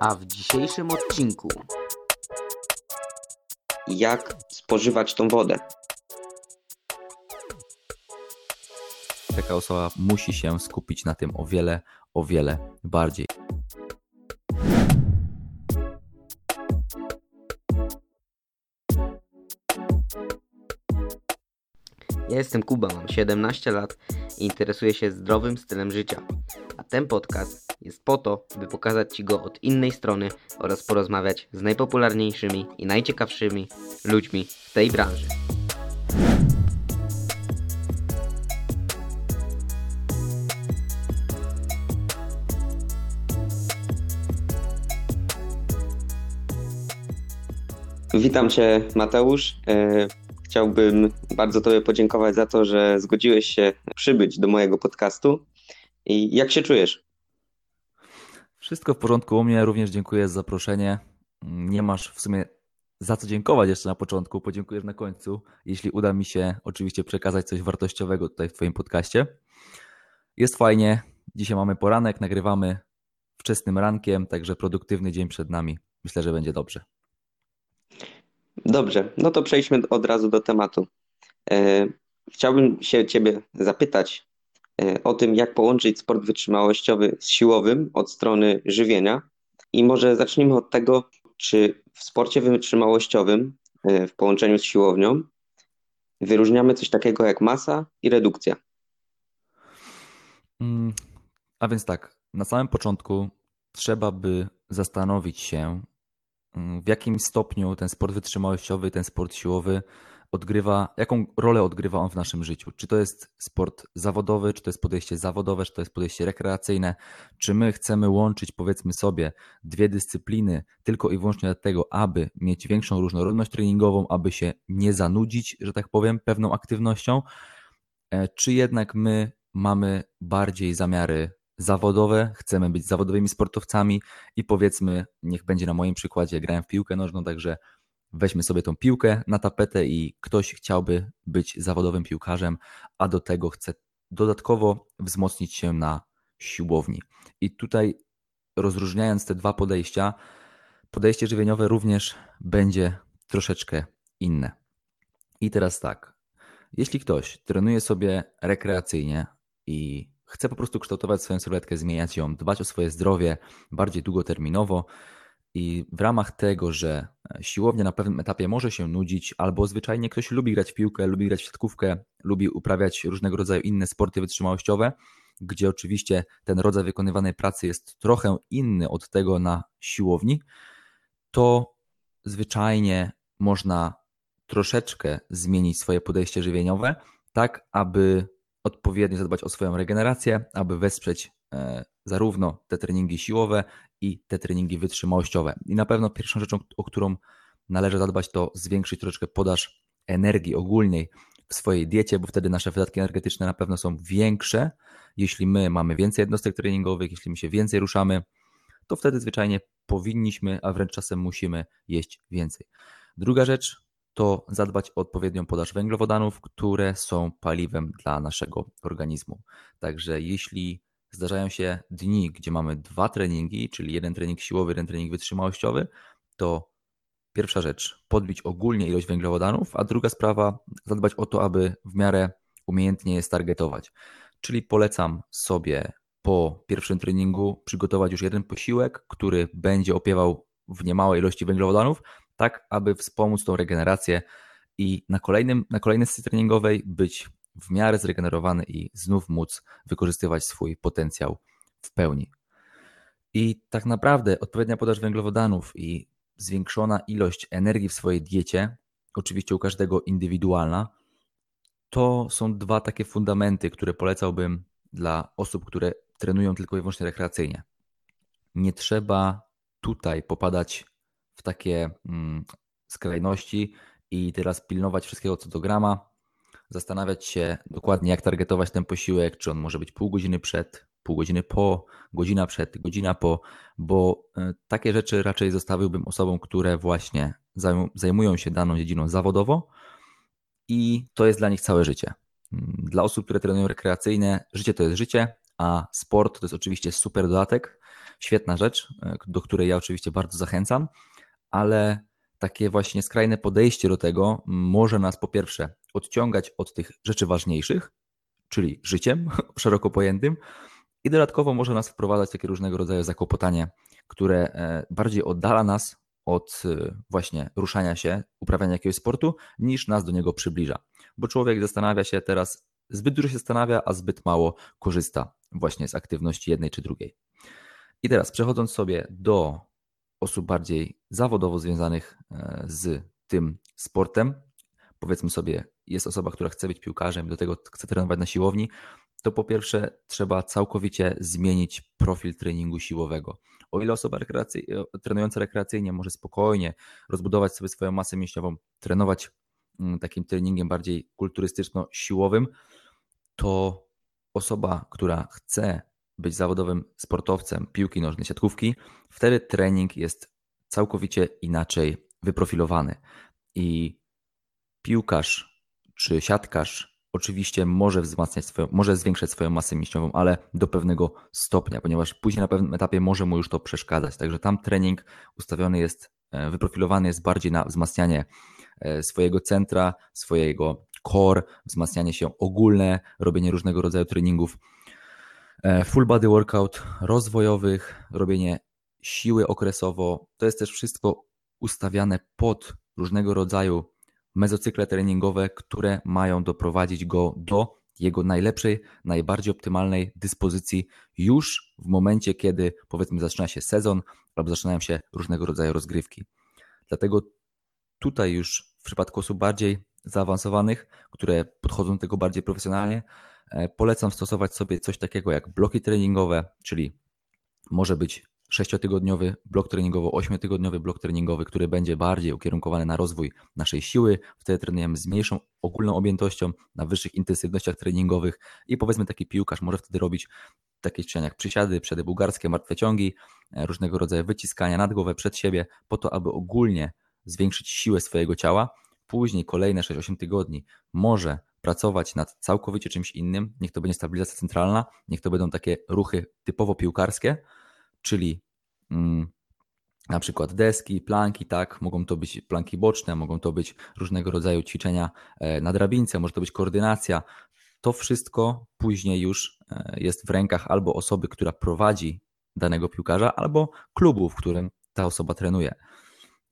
A w dzisiejszym odcinku jak spożywać tą wodę. Taka osoba musi się skupić na tym o wiele, o wiele bardziej. Ja jestem Kuba, mam 17 lat i interesuję się zdrowym stylem życia. A ten podcast jest po to, by pokazać Ci go od innej strony oraz porozmawiać z najpopularniejszymi i najciekawszymi ludźmi w tej branży. Witam Cię, Mateusz. E, chciałbym bardzo Tobie podziękować za to, że zgodziłeś się przybyć do mojego podcastu. I jak się czujesz? Wszystko w porządku u mnie, również dziękuję za zaproszenie. Nie masz w sumie za co dziękować jeszcze na początku, podziękujesz na końcu, jeśli uda mi się oczywiście przekazać coś wartościowego tutaj w Twoim podcaście. Jest fajnie, dzisiaj mamy poranek, nagrywamy wczesnym rankiem, także produktywny dzień przed nami. Myślę, że będzie dobrze. Dobrze, no to przejdźmy od razu do tematu. E, chciałbym się Ciebie zapytać o tym, jak połączyć sport wytrzymałościowy z siłowym od strony żywienia. I może zacznijmy od tego, czy w sporcie wytrzymałościowym e, w połączeniu z siłownią wyróżniamy coś takiego jak masa i redukcja. Mm, a więc tak, na samym początku trzeba by zastanowić się, Mm, w jakim stopniu ten sport wytrzymałościowy, ten sport siłowy odgrywa, jaką rolę odgrywa on w naszym życiu? Czy to jest sport zawodowy, czy to jest podejście zawodowe, czy to jest podejście rekreacyjne? Czy my chcemy łączyć, powiedzmy sobie, dwie dyscypliny tylko i wyłącznie dlatego, aby mieć większą różnorodność treningową, aby się nie zanudzić, że tak powiem, pewną aktywnością? E, czy jednak my mamy bardziej zamiary zawodowe, chcemy być zawodowymi sportowcami i powiedzmy, niech będzie na moim przykładzie, grałem w piłkę nożną, także weźmy sobie tą piłkę na tapetę i ktoś chciałby być zawodowym piłkarzem, a do tego chce dodatkowo wzmocnić się na siłowni. I tutaj rozróżniając te dwa podejścia, podejście żywieniowe również będzie troszeczkę inne. I teraz tak, jeśli ktoś trenuje sobie rekreacyjnie i chce po prostu kształtować swoją sylwetkę, zmieniać ją, dbać o swoje zdrowie bardziej długoterminowo. I w ramach tego, że siłownia na pewnym etapie może się nudzić, albo zwyczajnie ktoś lubi grać w piłkę, lubi grać w siatkówkę, lubi uprawiać różnego rodzaju inne sporty wytrzymałościowe, gdzie oczywiście ten rodzaj wykonywanej pracy jest trochę inny od tego na siłowni, to zwyczajnie można troszeczkę zmienić swoje podejście żywieniowe, tak aby odpowiednio zadbać o swoją regenerację, aby wesprzeć e, zarówno te treningi siłowe i te treningi wytrzymałościowe. I na pewno pierwszą rzeczą, o którą należy zadbać, to zwiększyć troszeczkę podaż energii ogólnej w swojej diecie, bo wtedy nasze wydatki energetyczne na pewno są większe. Jeśli my mamy więcej jednostek treningowych, jeśli my się więcej ruszamy, to wtedy zwyczajnie powinniśmy, a wręcz czasem musimy jeść więcej. Druga rzecz, to zadbać o odpowiednią podaż węglowodanów, które są paliwem dla naszego organizmu. Także jeśli zdarzają się dni, gdzie mamy dwa treningi, czyli jeden trening siłowy, jeden trening wytrzymałościowy, to pierwsza rzecz, podbić ogólnie ilość węglowodanów, a druga sprawa, zadbać o to, aby w miarę umiejętnie je stargetować. Czyli polecam sobie po pierwszym treningu przygotować już jeden posiłek, który będzie opiewał w niemałej ilości węglowodanów, tak aby wspomóc tą regenerację i na, kolejnym, na kolejnej sesji treningowej być w miarę zregenerowany i znów móc wykorzystywać swój potencjał w pełni. I tak naprawdę odpowiednia podaż węglowodanów i zwiększona ilość energii w swojej diecie, oczywiście u każdego indywidualna, to są dwa takie fundamenty, które polecałbym dla osób, które trenują tylko i wyłącznie rekreacyjnie. Nie trzeba tutaj popadać w takie mm, skrajności i teraz pilnować wszystkiego co do grama, zastanawiać się dokładnie, jak targetować ten posiłek, czy on może być pół godziny przed, pół godziny po, godzina przed, godzina po, bo e, takie rzeczy raczej zostawiłbym osobom, które właśnie zajmują się daną dziedziną zawodowo i to jest dla nich całe życie. Mm, dla osób, które trenują rekreacyjne, życie to jest życie, a sport to jest oczywiście super dodatek świetna rzecz, e, do której ja oczywiście bardzo zachęcam, ale takie właśnie skrajne podejście do tego może nas po pierwsze odciągać od tych rzeczy ważniejszych, czyli życiem szeroko pojętym, i dodatkowo może nas wprowadzać takie różnego rodzaju zakłopotanie, które e, bardziej oddala nas od e, właśnie ruszania się, uprawiania jakiegoś sportu, niż nas do niego przybliża. Bo człowiek zastanawia się teraz, zbyt dużo się zastanawia, a zbyt mało korzysta właśnie z aktywności jednej czy drugiej. I teraz przechodząc sobie do osób bardziej zawodowo związanych e, z tym sportem, powiedzmy sobie, jest osoba, która chce być piłkarzem, do tego chce trenować na siłowni, to po pierwsze trzeba całkowicie zmienić profil treningu siłowego. O ile osoba rekreacyj, trenująca rekreacyjnie może spokojnie rozbudować sobie swoją masę mięśniową, trenować mm, takim treningiem bardziej kulturystyczno-siłowym, to osoba, która chce być zawodowym sportowcem piłki nożnej, siatkówki, wtedy trening jest całkowicie inaczej wyprofilowany. I piłkarz czy siatkarz oczywiście może wzmacniać swoją, może zwiększać swoją masę mięśniową, ale do pewnego stopnia, ponieważ później na pewnym etapie może mu już to przeszkadzać. Także tam trening ustawiony jest, e, wyprofilowany jest bardziej na wzmacnianie e, swojego centra, swojego core, wzmacnianie się ogólne, robienie różnego rodzaju treningów e, full body workout, rozwojowych, robienie siły okresowo. To jest też wszystko ustawiane pod różnego rodzaju mezocykle treningowe, które mają doprowadzić go do jego najlepszej, najbardziej optymalnej dyspozycji już w momencie, kiedy powiedzmy zaczyna się sezon albo zaczynają się różnego rodzaju rozgrywki. Dlatego tutaj już w przypadku osób bardziej zaawansowanych, które podchodzą do tego bardziej profesjonalnie, e, polecam stosować sobie coś takiego jak bloki treningowe, czyli może być sześciotygodniowy blok treningowy, ośmiotygodniowy blok treningowy, który będzie bardziej ukierunkowany na rozwój naszej siły. Wtedy trenujemy z mniejszą ogólną objętością, na wyższych intensywnościach treningowych i powiedzmy taki piłkarz może wtedy robić takie ćwiczenia jak przysiady, przede bułgarskie, martwe ciągi, e, różnego rodzaju wyciskania nad głowę, przed siebie, po to, aby ogólnie zwiększyć siłę swojego ciała. Później kolejne 6-8 tygodni może pracować nad całkowicie czymś innym. Niech to będzie stabilizacja centralna, niech to będą takie ruchy typowo piłkarskie, czyli mm, na przykład deski, planki, tak, mogą to być planki boczne, mogą to być różnego rodzaju ćwiczenia e, na drabince, może to być koordynacja. To wszystko później już e, jest w rękach albo osoby, która prowadzi danego piłkarza, albo klubu, w którym ta osoba trenuje.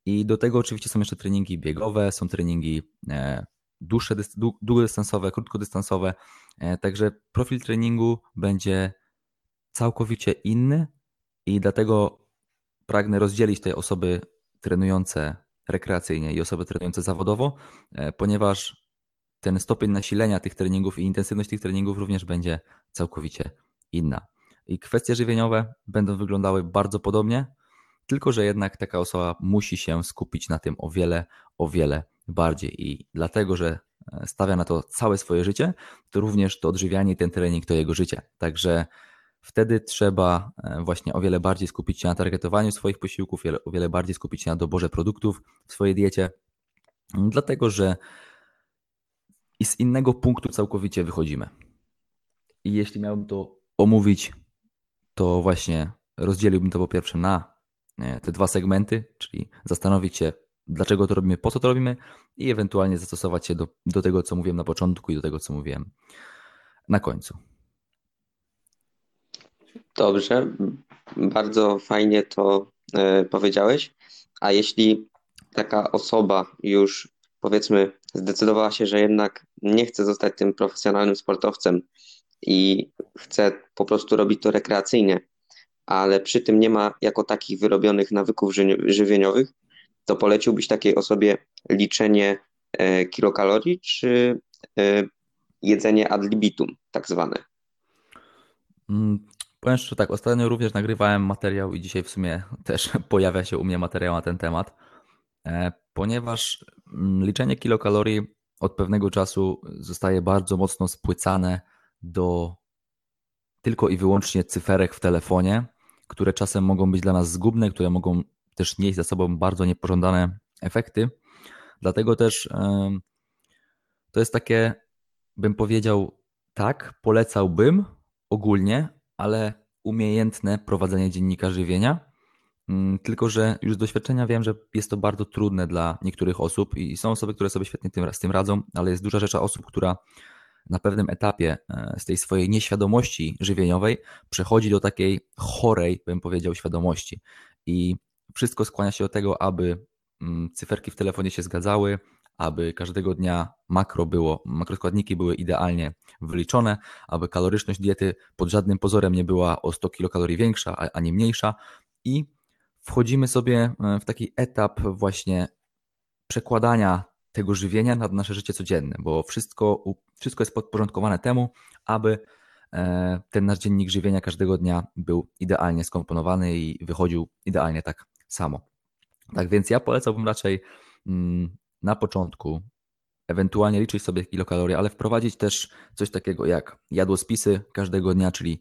I do tego oczywiście są jeszcze treningi biegowe, są treningi e, dłuższe, długodystansowe, krótkodystansowe. Także profil treningu będzie całkowicie inny i dlatego pragnę rozdzielić te osoby trenujące rekreacyjnie i osoby trenujące zawodowo, e, ponieważ ten stopień nasilenia tych treningów i intensywność tych treningów również będzie całkowicie inna. I kwestie żywieniowe będą wyglądały bardzo podobnie, tylko że jednak taka osoba musi się skupić na tym o wiele, o wiele bardziej. I dlatego, że e, stawia na to całe swoje życie, to również to odżywianie i ten trening to jego życie. Także wtedy trzeba e, właśnie o wiele bardziej skupić się na targetowaniu swoich posiłków, o wiele bardziej skupić się na doborze produktów w swojej diecie, dlatego że z innego punktu całkowicie wychodzimy. I jeśli miałbym to omówić, to właśnie rozdzieliłbym to po pierwsze na e, te dwa segmenty, czyli zastanowić się, dlaczego to robimy, po co to robimy i ewentualnie zastosować się do, do tego, co mówiłem na początku i do tego, co mówiłem na końcu. Dobrze, bardzo fajnie to e, powiedziałeś. A jeśli taka osoba już powiedzmy zdecydowała się, że jednak nie chce zostać tym profesjonalnym sportowcem i chce po prostu robić to rekreacyjnie, ale przy tym nie ma jako takich wyrobionych nawyków żywieniowych, to poleciłbyś takiej osobie liczenie e, kilokalorii czy e, jedzenie ad libitum, tak zwane? Powiem szczerze tak, ostatnio również nagrywałem materiał i dzisiaj w sumie też pojawia się u mnie materiał na ten temat, e, ponieważ mm, liczenie kilokalorii od pewnego czasu zostaje bardzo mocno spłycane do tylko i wyłącznie cyferek w telefonie, które czasem mogą być dla nas zgubne, które mogą też nieść za sobą bardzo niepożądane efekty. Dlatego też to jest takie, bym powiedział, tak, polecałbym ogólnie, ale umiejętne prowadzenie dziennika żywienia. Mm, tylko, że już z doświadczenia wiem, że jest to bardzo trudne dla niektórych osób i są osoby, które sobie świetnie z tym radzą, ale jest duża rzecz osób, która na pewnym etapie e, z tej swojej nieświadomości żywieniowej przechodzi do takiej chorej, bym powiedział, świadomości. I wszystko skłania się do tego, aby mm, cyferki w telefonie się zgadzały, aby każdego dnia makro było, makroskładniki były idealnie wyliczone, aby kaloryczność diety pod żadnym pozorem nie była o 100 kilokalorii większa, a nie mniejsza i wchodzimy sobie e, w taki etap właśnie przekładania tego żywienia na nasze życie codzienne, bo wszystko, wszystko jest podporządkowane temu, aby e, ten nasz dziennik żywienia każdego dnia był idealnie skomponowany i wychodził idealnie tak samo. Tak więc ja polecałbym raczej mm, na początku ewentualnie liczyć sobie kilokalorie, ale wprowadzić też coś takiego jak jadłospisy każdego dnia, czyli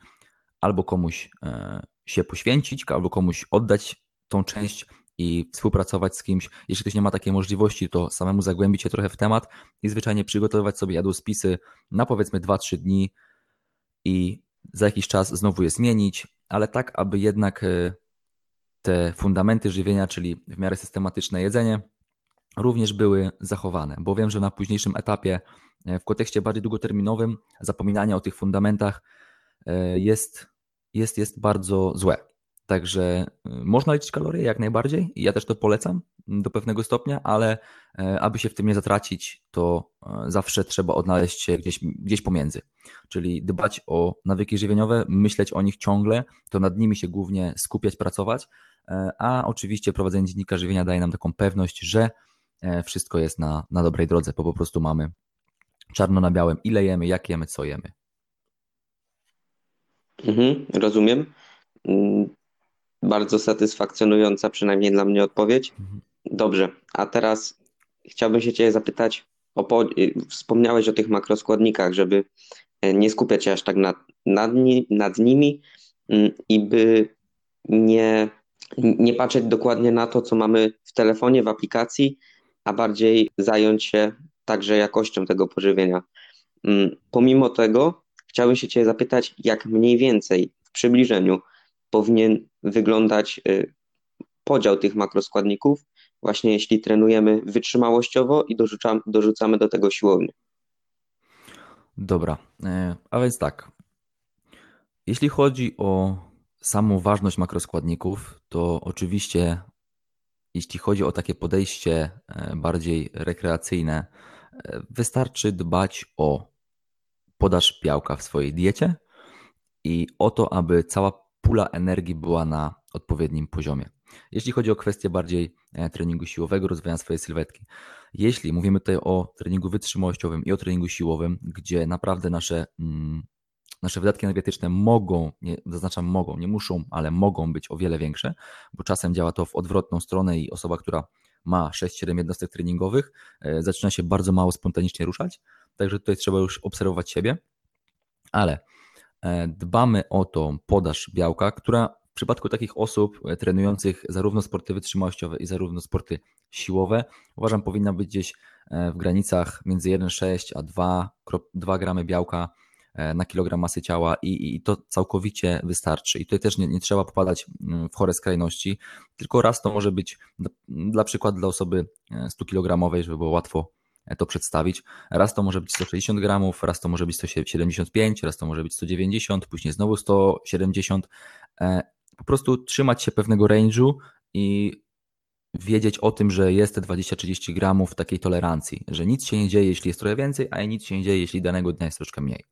albo komuś e, się poświęcić, albo komuś oddać tą część i współpracować z kimś. Jeśli ktoś nie ma takiej możliwości, to samemu zagłębić się trochę w temat i zwyczajnie przygotowywać sobie jadłospisy na powiedzmy 2-3 dni i za jakiś czas znowu je zmienić, ale tak, aby jednak e, te fundamenty żywienia, czyli w miarę systematyczne jedzenie, również były zachowane, bo wiem, że na późniejszym etapie, e, w kontekście bardziej długoterminowym, zapominanie o tych fundamentach e, jest, jest, jest bardzo złe. Także y, można liczyć kalorie jak najbardziej i ja też to polecam do pewnego stopnia, ale e, aby się w tym nie zatracić, to e, zawsze trzeba odnaleźć się gdzieś, gdzieś pomiędzy. Czyli dbać o nawyki żywieniowe, myśleć o nich ciągle, to nad nimi się głównie skupiać, pracować, e, a oczywiście prowadzenie dziennika żywienia daje nam taką pewność, że wszystko jest na, na dobrej drodze, bo po prostu mamy czarno na białym, ile jemy, jak jemy, co jemy. Mhm, rozumiem. Mm, bardzo satysfakcjonująca, przynajmniej dla mnie odpowiedź. Mhm. Dobrze, a teraz chciałbym się Cię zapytać, o y, wspomniałeś o tych makroskładnikach, żeby e, nie skupiać się aż tak nad, nad, nad nimi mm, i by nie, nie patrzeć dokładnie na to, co mamy w telefonie, w aplikacji, a bardziej zająć się także jakością tego pożywienia. Mm, pomimo tego, chciałbym się Cię zapytać, jak mniej więcej w przybliżeniu powinien wyglądać y, podział tych makroskładników, właśnie jeśli trenujemy wytrzymałościowo i dorzucamy, dorzucamy do tego siłownię. Dobra, e, a więc tak. Jeśli chodzi o samą ważność makroskładników, to oczywiście, jeśli chodzi o takie podejście e, bardziej rekreacyjne, e, wystarczy dbać o podaż białka w swojej diecie i o to, aby cała pula energii była na odpowiednim poziomie. Jeśli chodzi o kwestię bardziej e, treningu siłowego, rozwijania swojej sylwetki, jeśli mówimy tutaj o treningu wytrzymałościowym i o treningu siłowym, gdzie naprawdę nasze, mm, nasze wydatki energetyczne mogą, nie, zaznaczam mogą, nie muszą, ale mogą być o wiele większe, bo czasem działa to w odwrotną stronę i osoba, która ma 6-7 jednostek treningowych, e, zaczyna się bardzo mało spontanicznie ruszać, także tutaj trzeba już obserwować siebie, ale E, dbamy o tą podaż białka, która w przypadku takich osób e, trenujących zarówno sporty wytrzymałościowe i zarówno sporty siłowe, uważam, powinna być gdzieś w granicach między 1,6 a 2, 2 gramy białka na kilogram masy ciała i, i to całkowicie wystarczy. I tutaj też nie, nie, trzeba popadać mm, w chore skrajności, tylko raz to może być dla, przykładu dla osoby 100 kilogramowej, żeby było łatwo to przedstawić. Raz to może być 160 gramów, raz to może być 175, raz to może być 190, później znowu 170. E, po prostu trzymać się pewnego range'u i wiedzieć o tym, że jest te 20-30 gramów takiej tolerancji, że nic się nie dzieje, jeśli jest trochę więcej, a nic się nie dzieje, jeśli danego dnia jest troszkę mniej.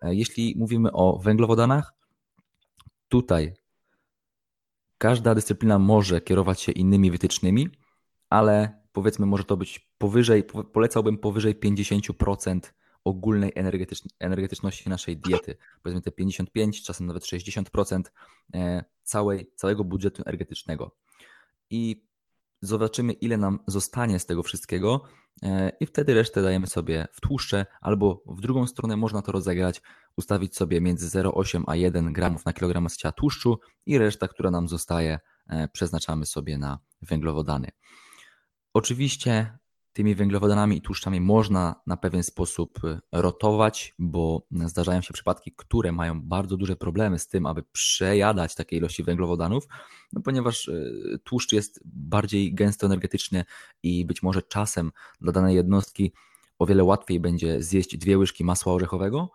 E, jeśli mówimy o węglowodanach, tutaj każda dyscyplina może kierować się innymi wytycznymi, ale powiedzmy może to być powyżej, polecałbym powyżej 50% ogólnej energetyczności naszej diety. Powiedzmy te 55, czasem nawet 60% e, całej, całego budżetu energetycznego. I zobaczymy, ile nam zostanie z tego wszystkiego, i wtedy resztę dajemy sobie w tłuszcze, albo w drugą stronę można to rozegrać, ustawić sobie między 0,8 a 1 gramów na kilogram ciała tłuszczu i reszta, która nam zostaje, e, przeznaczamy sobie na węglowodany. Oczywiście tymi węglowodanami i tłuszczami można na pewien sposób y, rotować, bo zdarzają się przypadki, które mają bardzo duże problemy z tym, aby przejadać takie ilości węglowodanów, no ponieważ y, tłuszcz jest bardziej gęsto energetyczny i być może czasem dla danej jednostki o wiele łatwiej będzie zjeść dwie łyżki masła orzechowego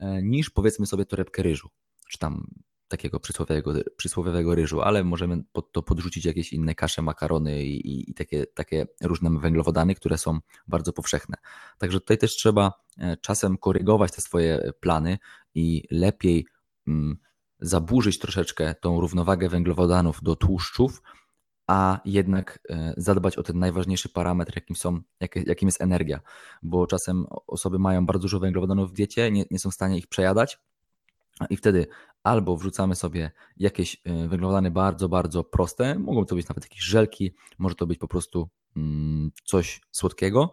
e, niż powiedzmy sobie torebkę ryżu, czy tam takiego przysłowiowego, przysłowiowego ryżu, ale możemy pod to podrzucić jakieś inne kasze, makarony i, i, i, takie, takie różne węglowodany, które są bardzo powszechne. Także tutaj też trzeba e, czasem korygować te swoje plany i lepiej mm, zaburzyć troszeczkę tą równowagę węglowodanów do tłuszczów, a jednak e, zadbać o ten najważniejszy parametr, jakim, są, jakim jest energia, bo czasem osoby mają bardzo dużo węglowodanów w diecie, nie, nie są w stanie ich przejadać, i wtedy albo wrzucamy sobie jakieś e, węglowodany bardzo, bardzo proste, mogą to być nawet jakieś żelki, może to być po prostu mm, coś słodkiego.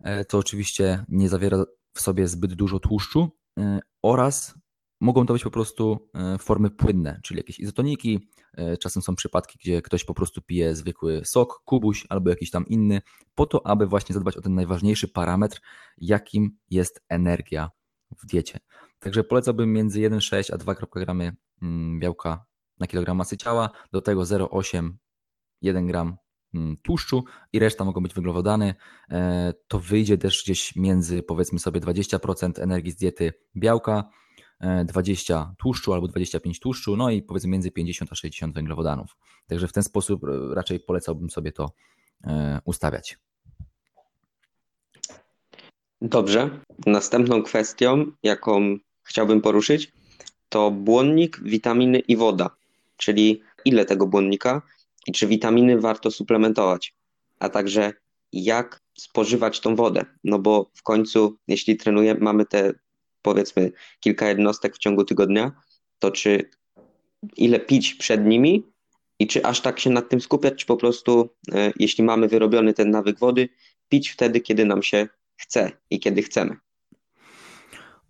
E, to oczywiście nie zawiera w sobie zbyt dużo tłuszczu e, oraz mogą to być po prostu formy płynne, czyli jakieś izotoniki. Czasem są przypadki, gdzie ktoś po prostu pije zwykły sok, kubuś albo jakiś tam inny, po to, aby właśnie zadbać o ten najważniejszy parametr, jakim jest energia w diecie. Także polecałbym między 1,6 a 2 gramy mm, białka na kilogram masy ciała, do tego 0,8 1 gram mm, tłuszczu i reszta mogą być węglowodany. E, to wyjdzie też gdzieś między powiedzmy sobie 20% energii z diety białka, 20 e, tłuszczu albo 25 tłuszczu, no i powiedzmy między 50 a 60 węglowodanów. Także w ten sposób e, raczej polecałbym sobie to ustawiać. Dobrze. Następną kwestią, jaką chciałbym poruszyć, to błonnik, witaminy i woda. Czyli ile tego błonnika i czy witaminy warto suplementować, a także jak spożywać tą wodę. No bo w końcu, jeśli trenujemy, mamy te powiedzmy kilka jednostek w ciągu tygodnia, to czy ile pić przed nimi i czy aż tak się nad tym skupiać, czy po prostu, e, jeśli mamy wyrobiony ten nawyk wody, pić wtedy, kiedy nam się chce i kiedy chcemy.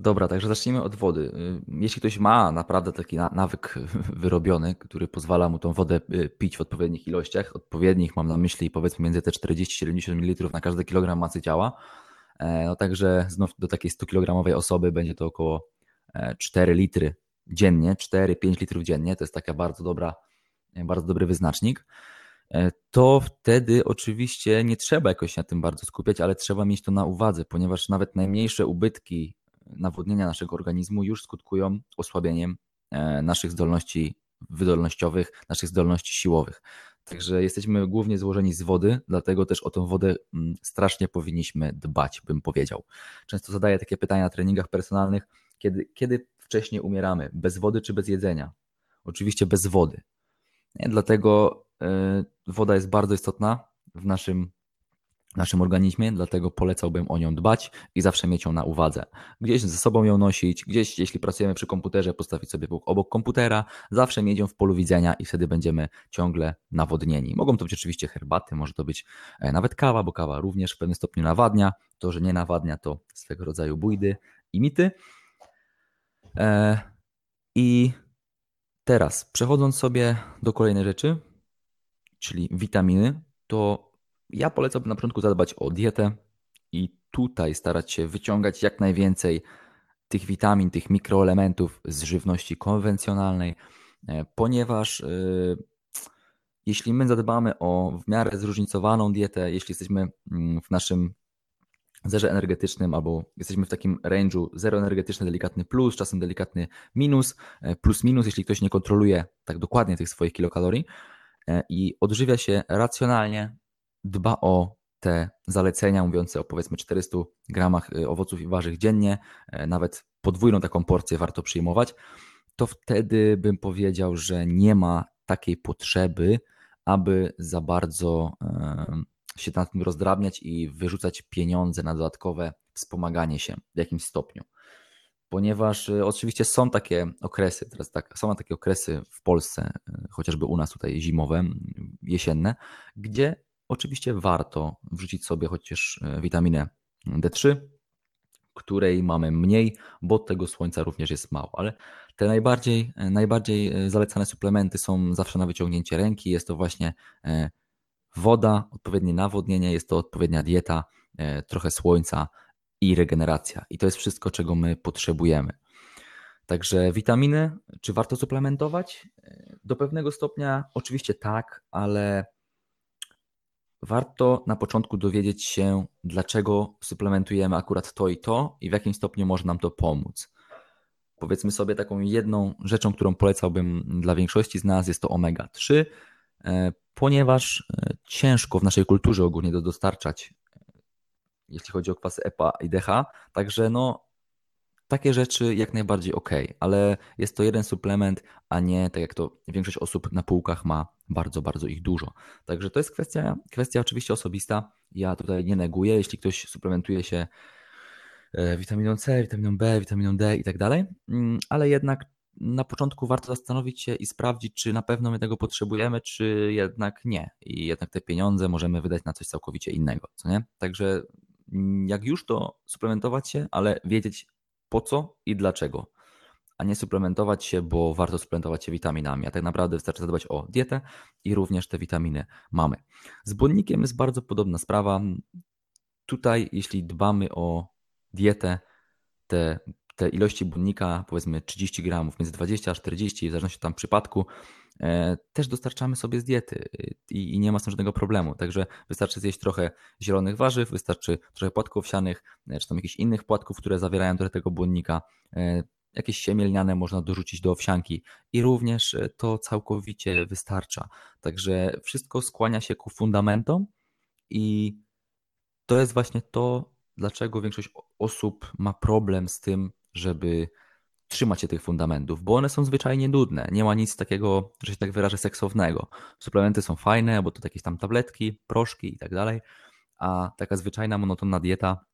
Dobra, także zacznijmy od wody. Y, jeśli ktoś ma naprawdę taki nawyk wyrobiony, który pozwala mu tą wodę y, pić w odpowiednich ilościach, odpowiednich mam na myśli powiedzmy między te 40-70 ml na każdy kilogram masy ciała, e, no także znów do takiej 100-kilogramowej osoby będzie to około 4 e, litry dziennie, 4-5 litrów dziennie, to jest taka bardzo dobra, bardzo dobry wyznacznik. E, to wtedy oczywiście nie trzeba jakoś na tym bardzo skupiać, ale trzeba mieć to na uwadze, ponieważ nawet najmniejsze ubytki nawodnienia naszego organizmu już skutkują osłabieniem e, naszych zdolności wydolnościowych, naszych zdolności siłowych. Także jesteśmy głównie złożeni z wody, dlatego też o tą wodę mm, strasznie powinniśmy dbać, bym powiedział. Często zadaję takie pytania na treningach personalnych, kiedy, kiedy wcześniej umieramy, bez wody czy bez jedzenia? Oczywiście bez wody. Dlatego e, woda jest bardzo istotna w naszym naszym organizmie, dlatego polecałbym o nią dbać i zawsze mieć ją na uwadze. Gdzieś ze sobą ją nosić, gdzieś jeśli pracujemy przy komputerze, postawić sobie obok komputera, zawsze mieć ją w polu widzenia i wtedy będziemy ciągle nawodnieni. Mogą to być oczywiście herbaty, może to być e, nawet kawa, bo kawa również w pewnym stopniu nawadnia. To, że nie nawadnia, to swego rodzaju bójdy i mity. E, I teraz przechodząc sobie do kolejnej rzeczy, czyli witaminy, to ja polecałbym na początku zadbać o dietę i tutaj starać się wyciągać jak najwięcej tych witamin, tych mikroelementów z żywności konwencjonalnej, e, ponieważ e, jeśli my zadbamy o w miarę zróżnicowaną dietę, jeśli jesteśmy mm, w naszym zerze energetycznym albo jesteśmy w takim range'u zero energetyczny, delikatny plus, czasem delikatny minus, e, plus minus, jeśli ktoś nie kontroluje tak dokładnie tych swoich kilokalorii i odżywia się racjonalnie, dba o te zalecenia mówiące o powiedzmy 400 gramach y, owoców i warzyw dziennie, e, nawet podwójną taką porcję warto przyjmować, to wtedy bym powiedział, że nie ma takiej potrzeby, aby za bardzo się nad tym rozdrabniać i wyrzucać pieniądze na dodatkowe wspomaganie się w jakimś stopniu. Ponieważ y, oczywiście są takie okresy, teraz tak, są takie okresy w Polsce, y, chociażby u nas tutaj zimowe, jesienne, gdzie Oczywiście warto wrzucić sobie chociaż e, witaminę D3, której mamy mniej, bo tego słońca również jest mało, ale te najbardziej, e, najbardziej e, zalecane suplementy są zawsze na wyciągnięcie ręki. Jest to właśnie woda, odpowiednie nawodnienie, jest to odpowiednia dieta, trochę słońca i regeneracja. I to jest wszystko, czego my potrzebujemy. Także witaminy, czy warto suplementować? Do pewnego stopnia oczywiście tak, ale warto na początku dowiedzieć się, dlaczego suplementujemy akurat to i to i w jakim stopniu może nam to pomóc. Powiedzmy sobie taką jedną rzeczą, którą polecałbym dla większości z nas, jest to omega-3, e, ponieważ e, ciężko w naszej kulturze ogólnie do dostarczać, e, jeśli chodzi o kwasy EPA i DH, także no takie rzeczy jak najbardziej ok, ale jest to jeden suplement, a nie tak jak to większość osób na półkach ma bardzo, bardzo ich dużo. Także to jest kwestia, kwestia oczywiście osobista. Ja tutaj nie neguję, jeśli ktoś suplementuje się e, witaminą C, witaminą B, witaminą D i tak dalej, mm, ale jednak na początku warto zastanowić się i sprawdzić, czy na pewno my tego potrzebujemy, czy jednak nie. I jednak te pieniądze możemy wydać na coś całkowicie innego, co nie? Także mm, jak już to suplementować się, ale wiedzieć po co i dlaczego, a nie suplementować się, bo warto suplementować się witaminami, a tak naprawdę wystarczy zadbać o dietę i również te witaminy mamy. Z błonnikiem jest bardzo podobna sprawa. Tutaj, jeśli dbamy o dietę, te, te ilości błonnika, powiedzmy 30 gramów, między 20 a 40, w zależności od tam przypadku, e, też dostarczamy sobie z diety i, i, nie ma z tym żadnego problemu. Także wystarczy zjeść trochę zielonych warzyw, wystarczy trochę płatków owsianych, e, czy tam jakichś innych płatków, które zawierają trochę tego błonnika. E, jakieś siemielniane można dorzucić do owsianki i również to całkowicie wystarcza. Także wszystko skłania się ku fundamentom i to jest właśnie to, dlaczego większość osób ma problem z tym, żeby trzymać się tych fundamentów, bo one są zwyczajnie nudne. Nie ma nic takiego, że się tak wyrażę, seksownego. Suplementy są fajne, bo to jakieś tam tabletki, proszki i tak dalej, a taka zwyczajna, monotonna dieta,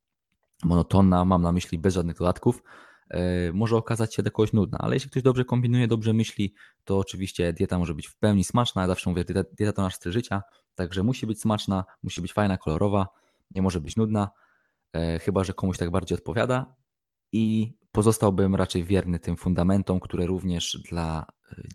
monotonna, mam na myśli bez żadnych dodatków, yy, może okazać się dla kogoś nudna, ale jeśli ktoś dobrze kombinuje, dobrze myśli, to oczywiście dieta może być w pełni smaczna. Ja zawsze mówię, dieta, dieta to nasz styl życia, także musi być smaczna, musi być fajna, kolorowa, nie może być nudna, yy, chyba że komuś tak bardziej odpowiada, i pozostałbym raczej wierny tym fundamentom, które również dla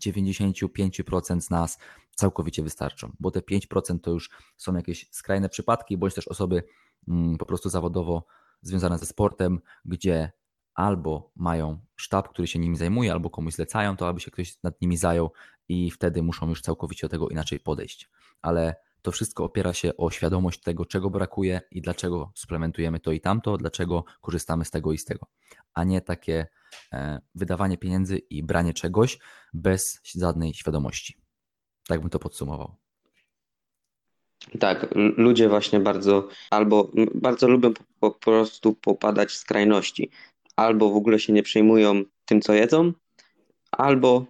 95% e, z nas całkowicie wystarczą, bo te 5% to już są jakieś skrajne przypadki, bądź też osoby mm, po prostu zawodowo związane ze sportem, gdzie albo mają sztab, który się nimi zajmuje, albo komuś zlecają to, aby się ktoś nad nimi zajął i wtedy muszą już całkowicie do tego inaczej podejść. Ale to wszystko opiera się o świadomość tego, czego brakuje i dlaczego suplementujemy to i tamto, dlaczego korzystamy z tego i z tego, a nie takie e, wydawanie pieniędzy i branie czegoś bez żadnej świadomości. Tak bym to podsumował. Tak, ludzie właśnie bardzo albo bardzo lubią po, po prostu popadać w skrajności. Albo w ogóle się nie przejmują tym, co jedzą, albo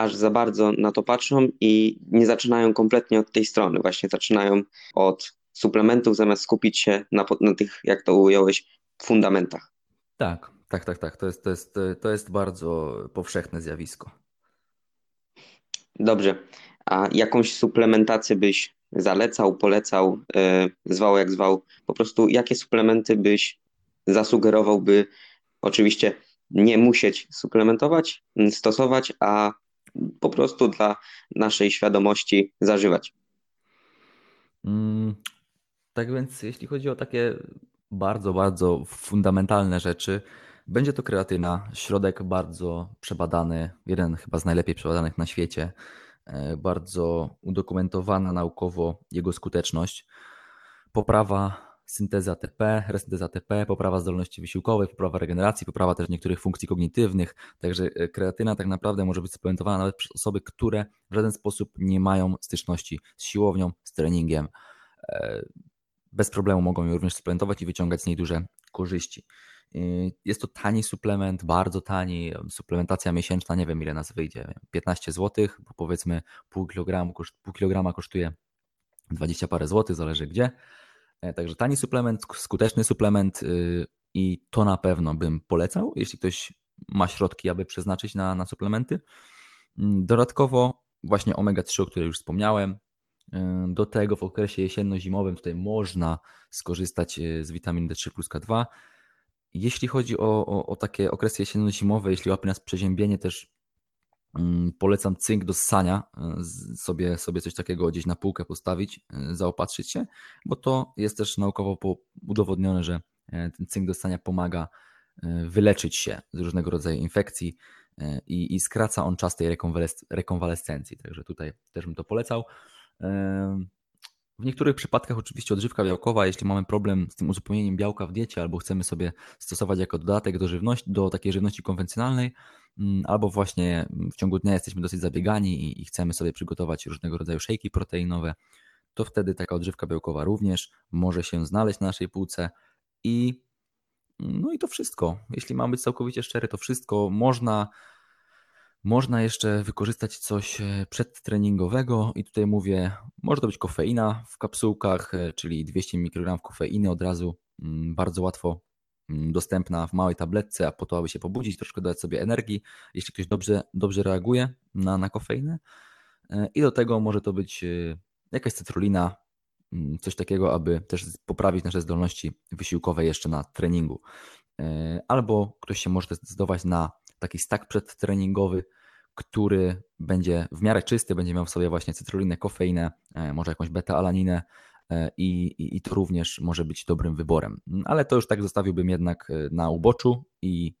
aż za bardzo na to patrzą i nie zaczynają kompletnie od tej strony. Właśnie zaczynają od suplementów, zamiast skupić się na, na tych, jak to ująłeś, fundamentach. Tak, tak, tak, tak. To jest, to jest, to jest bardzo powszechne zjawisko. Dobrze. A jakąś suplementację byś zalecał, polecał, yy, zwał jak zwał? Po prostu jakie suplementy byś zasugerował, by oczywiście nie musieć suplementować, stosować, a po prostu dla naszej świadomości zażywać. Mm, tak więc, jeśli chodzi o takie bardzo, bardzo fundamentalne rzeczy, będzie to kreatyna, środek bardzo przebadany, jeden chyba z najlepiej przebadanych na świecie, e, bardzo udokumentowana naukowo jego skuteczność. Poprawa synteza ATP, resynteza ATP, poprawa zdolności wysiłkowej, poprawa regeneracji, poprawa też niektórych funkcji kognitywnych. Także e, kreatyna tak naprawdę może być suplementowana nawet przez osoby, które w żaden sposób nie mają styczności z siłownią, z treningiem. E, bez problemu mogą ją również suplementować i wyciągać z niej duże korzyści. E, jest to tani suplement, bardzo tani. Suplementacja miesięczna, nie wiem ile nas wyjdzie, 15 zł, bo powiedzmy pół kilograma, pół kilograma kosztuje 20 parę złotych, zależy gdzie. E, także tani suplement, skuteczny suplement y, i to na pewno bym polecał, jeśli ktoś ma środki, aby przeznaczyć na, na suplementy. Mm, dodatkowo właśnie omega-3, o której już wspomniałem. Y, do tego w okresie jesienno-zimowym tutaj można skorzystać y, z witaminy D3 plus K2. Jeśli chodzi o, o, o takie okresy jesienno-zimowe, jeśli łapie nas przeziębienie też polecam cynk do ssania, sobie, sobie coś takiego gdzieś na półkę postawić, zaopatrzyć się, bo to jest też naukowo udowodnione, że ten cynk do ssania pomaga wyleczyć się z różnego rodzaju infekcji i, i skraca on czas tej rekonwalescencji. Także tutaj też bym to polecał. W niektórych przypadkach oczywiście odżywka białkowa, jeśli mamy problem z tym uzupełnieniem białka w diecie albo chcemy sobie stosować jako dodatek do żywności, do takiej żywności konwencjonalnej, mm, albo właśnie w ciągu dnia jesteśmy dosyć zabiegani i, i chcemy sobie przygotować różnego rodzaju szejki proteinowe, to wtedy taka odżywka białkowa również może się znaleźć na naszej półce i no i to wszystko. Jeśli mam być całkowicie szczery, to wszystko można można jeszcze wykorzystać coś e, przedtreningowego i tutaj mówię, może to być kofeina w kapsułkach, e, czyli 200 mikrogramów kofeiny od razu mm, bardzo łatwo mm, dostępna w małej tabletce, a po to, aby się pobudzić, troszkę dać sobie energii, jeśli ktoś dobrze, dobrze reaguje na, na kofeinę. E, I do tego może to być jakaś cytrulina, mm, coś takiego, aby też poprawić nasze zdolności wysiłkowe jeszcze na treningu. Albo ktoś się może zdecydować na taki stack przedtreningowy, który będzie w miarę czysty, będzie miał w sobie właśnie cytrulinę, kofeinę, e, może jakąś beta-alaninę e, i, i, i to również może być dobrym wyborem. Ale to już tak zostawiłbym jednak e, na uboczu i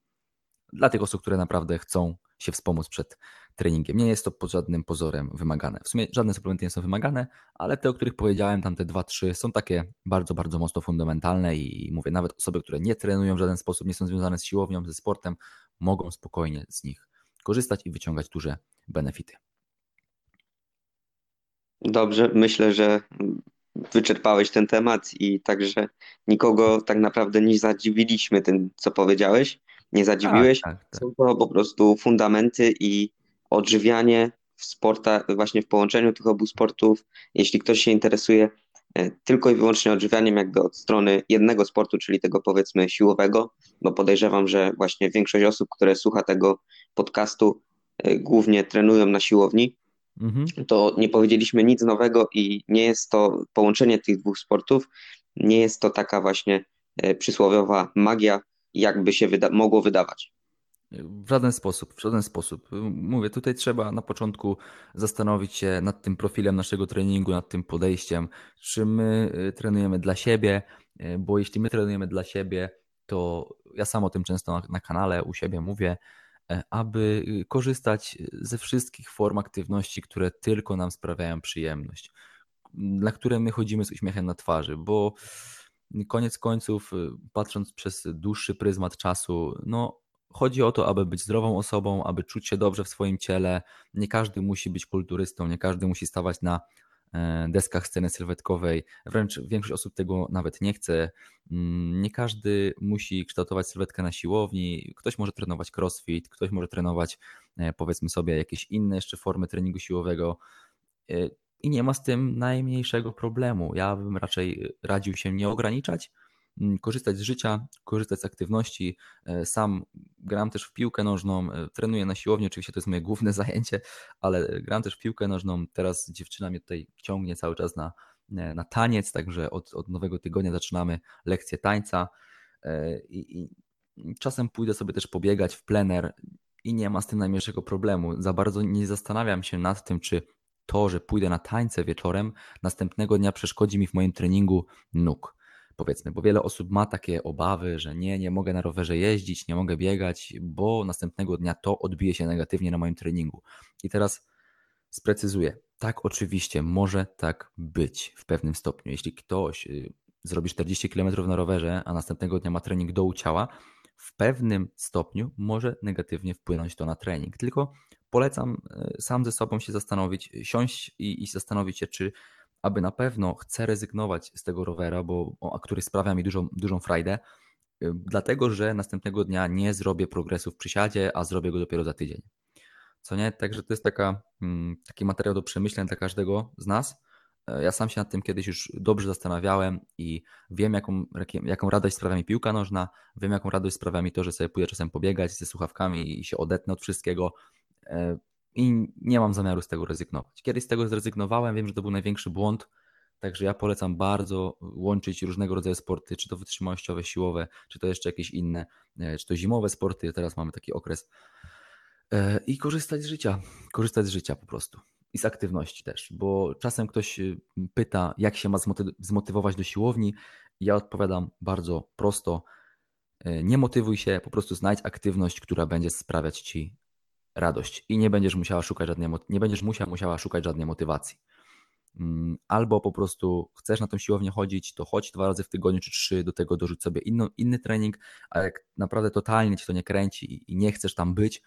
dla tych osób, które naprawdę chcą się wspomóc przed treningiem. Nie jest to pod żadnym pozorem wymagane. W sumie żadne suplementy nie są wymagane, ale te, o których powiedziałem, tam te dwa, trzy, są takie bardzo, bardzo mocno fundamentalne i mówię, nawet osoby, które nie trenują w żaden sposób, nie są związane z siłownią, ze sportem, mogą spokojnie z nich korzystać i wyciągać duże benefity. Dobrze, myślę, że wyczerpałeś ten temat i także nikogo tak naprawdę nie zadziwiliśmy tym, co powiedziałeś. Nie zadziwiłeś. Tak, tak, tak. Są to po prostu fundamenty i odżywianie w sporta, właśnie w połączeniu tych obu sportów. Jeśli ktoś się interesuje e, tylko i wyłącznie odżywianiem jakby od strony jednego sportu, czyli tego powiedzmy siłowego, bo podejrzewam, że właśnie większość osób, które słucha tego podcastu, e, głównie trenują na siłowni, mhm. to nie powiedzieliśmy nic nowego i nie jest to połączenie tych dwóch sportów, nie jest to taka właśnie e, przysłowiowa magia, jakby się wyda mogło wydawać. W żaden sposób, w żaden sposób. Mówię, tutaj trzeba na początku zastanowić się nad tym profilem naszego treningu, nad tym podejściem, czy my y, trenujemy dla siebie, y, bo jeśli my trenujemy dla siebie, to ja sam o tym często na, na kanale u siebie mówię, e, aby y, korzystać ze wszystkich form aktywności, które tylko nam sprawiają przyjemność, na które my chodzimy z uśmiechem na twarzy, bo koniec końców, patrząc przez dłuższy pryzmat czasu, no Chodzi o to, aby być zdrową osobą, aby czuć się dobrze w swoim ciele. Nie każdy musi być kulturystą, nie każdy musi stawać na e, deskach sceny sylwetkowej. Wręcz większość osób tego nawet nie chce. Mm, nie każdy musi kształtować sylwetkę na siłowni. Ktoś może trenować crossfit, ktoś może trenować e, powiedzmy sobie jakieś inne jeszcze formy treningu siłowego. I nie ma z tym najmniejszego problemu. Ja bym raczej radził się nie ograniczać, Mm, korzystać z życia, korzystać z aktywności. E, sam gram też w piłkę nożną, e, trenuję na siłowni, oczywiście to jest moje główne zajęcie, ale gram też w piłkę nożną. Teraz dziewczyna mnie tutaj ciągnie cały czas na, e, na taniec, także od, od nowego tygodnia zaczynamy lekcję tańca i, i czasem pójdę sobie też pobiegać w plener i nie ma z tym najmniejszego problemu. Za bardzo nie zastanawiam się nad tym, czy to, że pójdę na tańce wieczorem, następnego dnia przeszkodzi mi w moim treningu nóg powiedzmy, bo wiele osób ma takie obawy, że nie, nie mogę na rowerze jeździć, nie mogę biegać, bo następnego dnia to odbije się negatywnie na moim treningu. I teraz sprecyzuję. Tak, oczywiście, może tak być w pewnym stopniu. Jeśli ktoś y, zrobi 40 km na rowerze, a następnego dnia ma trening dołu ciała, w pewnym stopniu może negatywnie wpłynąć to na trening. Tylko polecam y, sam ze sobą się zastanowić, siąść i, i zastanowić się, czy aby na pewno chcę rezygnować z tego rowera, bo, a który sprawia mi dużą, dużą frajdę, y, dlatego że następnego dnia nie zrobię progresu w przysiadzie, a zrobię go dopiero za tydzień. Co nie? Także to jest taka, mm, taki materiał do przemyśleń dla każdego z nas. E, ja sam się nad tym kiedyś już dobrze zastanawiałem i wiem, jaką, jaką radość sprawia mi piłka nożna, wiem, jaką radość sprawia mi to, że sobie pójdę czasem pobiegać ze słuchawkami i się odetnę od wszystkiego. E, i nie mam zamiaru z tego rezygnować. Kiedyś z tego zrezygnowałem, wiem, że to był największy błąd, także ja polecam bardzo łączyć różnego rodzaju sporty, czy to wytrzymałościowe, siłowe, czy to jeszcze jakieś inne, e, czy to zimowe sporty. Teraz mamy taki okres E, I korzystać z życia, korzystać z życia po prostu. I z aktywności też, bo czasem ktoś pyta, jak się ma zmotywować do siłowni. Ja odpowiadam bardzo prosto. Nie motywuj się, po prostu znajdź aktywność, która będzie sprawiać ci radość i nie będziesz musiała szukać żadnej, nie będziesz musiała, musiała szukać żadnej motywacji. Mm, albo po prostu chcesz na tą siłownię chodzić, to chodź dwa razy w tygodniu czy trzy, do tego dorzuć sobie inny, inny trening, a jak naprawdę totalnie ci to nie kręci i nie chcesz tam być,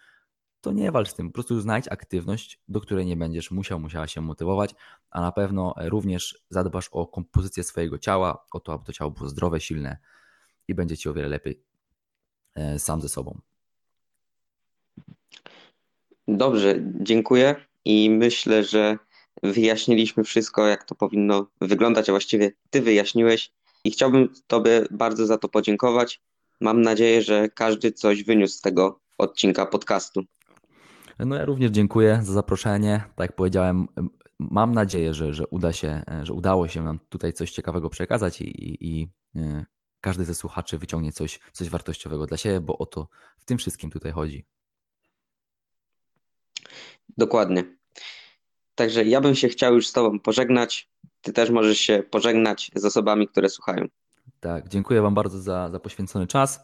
to nie walcz z tym. Po prostu znajdź aktywność, do której nie będziesz musiał, musiała się motywować, a na pewno również zadbasz o kompozycję swojego ciała, o to, aby to ciało było zdrowe, silne i będzie ci o wiele lepiej e, sam ze sobą. Dobrze, dziękuję i myślę, że wyjaśniliśmy wszystko, jak to powinno wyglądać, a właściwie Ty wyjaśniłeś i chciałbym Tobie bardzo za to podziękować. Mam nadzieję, że każdy coś wyniósł z tego odcinka podcastu. No ja również dziękuję za zaproszenie. Tak jak powiedziałem, mam nadzieję, że, że uda się, że udało się nam tutaj coś ciekawego przekazać i, i, i e, każdy ze słuchaczy wyciągnie coś, coś wartościowego dla siebie, bo o to w tym wszystkim tutaj chodzi. Dokładnie. Także ja bym się chciał już z Tobą pożegnać. Ty też możesz się pożegnać z osobami, które słuchają. Tak, dziękuję Wam bardzo za, za poświęcony czas,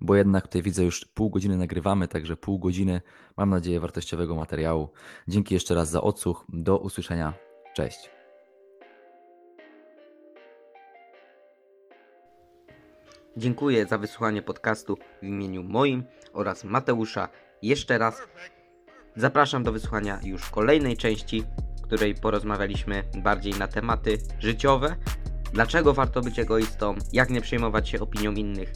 bo jednak tutaj widzę już pół godziny nagrywamy, także pół godziny, mam nadzieję, wartościowego materiału. Dzięki jeszcze raz za odsłuch. Do usłyszenia. Cześć. Dziękuję za wysłuchanie podcastu w imieniu moim oraz Mateusza. Jeszcze raz Zapraszam do wysłuchania już kolejnej części, w której porozmawialiśmy bardziej na tematy życiowe, dlaczego warto być egoistą, jak nie przejmować się opinią innych